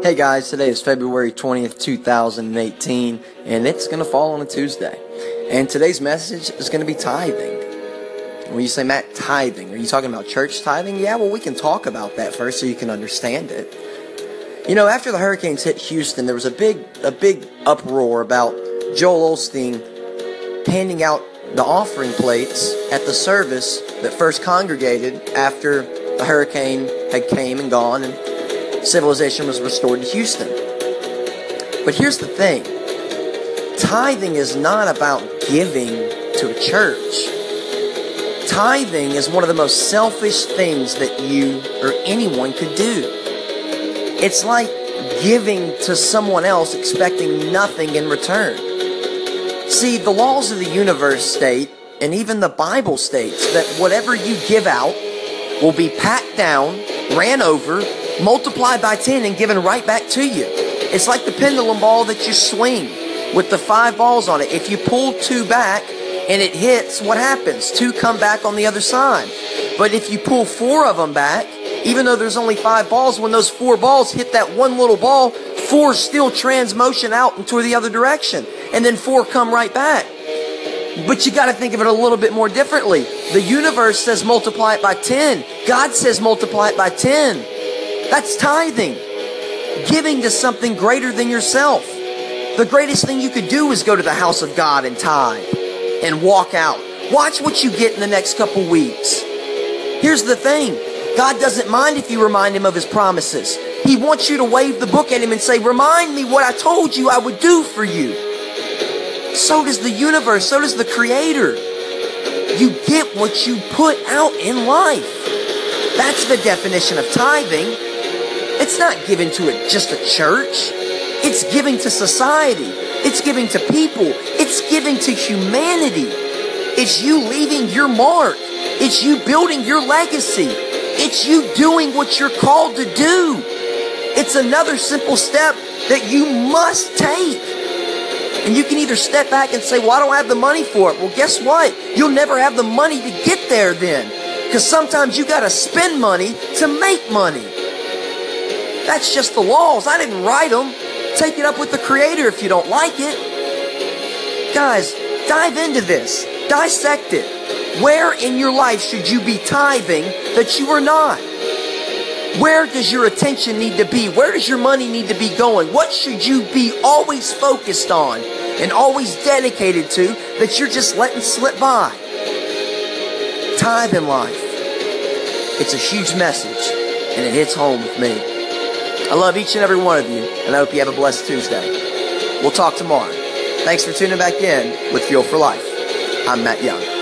Hey guys, today is February 20th, 2018, and it's going to fall on a Tuesday. And today's message is going to be tithing. When you say, Matt, tithing, are you talking about church tithing? Yeah, well, we can talk about that first so you can understand it. You know, after the hurricanes hit Houston, there was a big, a big uproar about Joel Osteen handing out the offering plates at the service that first congregated after the hurricane had came and gone and civilization was restored to Houston. But here's the thing tithing is not about giving to a church. Tithing is one of the most selfish things that you or anyone could do. It's like giving to someone else expecting nothing in return. See, the laws of the universe state, and even the Bible states, that whatever you give out will be packed down, ran over, multiplied by 10 and given right back to you. It's like the pendulum ball that you swing with the five balls on it. If you pull two back and it hits, what happens? Two come back on the other side. But if you pull four of them back, even though there's only five balls, when those four balls hit that one little ball, four still transmotion out into the other direction. And then four come right back. But you got to think of it a little bit more differently. The universe says multiply it by 10. God says multiply it by 10. That's tithing. Giving to something greater than yourself. The greatest thing you could do is go to the house of God and tithe and walk out. Watch what you get in the next couple weeks. Here's the thing. God doesn't mind if you remind him of his promises. He wants you to wave the book at him and say, remind me what I told you I would do for you. So does the universe. So does the creator. You get what you put out in life. That's the definition of tithing. It's not given to a, just a church. It's giving to society. It's giving to people. It's giving to humanity. It's you leaving your mark. It's you building your legacy. It's you doing what you're called to do. It's another simple step that you must take. And you can either step back and say, well, I don't have the money for it. Well, guess what? You'll never have the money to get there then. Because sometimes you got to spend money to make money. That's just the laws. I didn't write them. Take it up with the Creator if you don't like it. Guys, dive into this. Dissect it. Where in your life should you be tithing that you are not? Where does your attention need to be? Where does your money need to be going? What should you be always focused on and always dedicated to that you're just letting slip by? Tithe in life. It's a huge message and it hits home with me. I love each and every one of you, and I hope you have a blessed Tuesday. We'll talk tomorrow. Thanks for tuning back in with Fuel for Life. I'm Matt Young.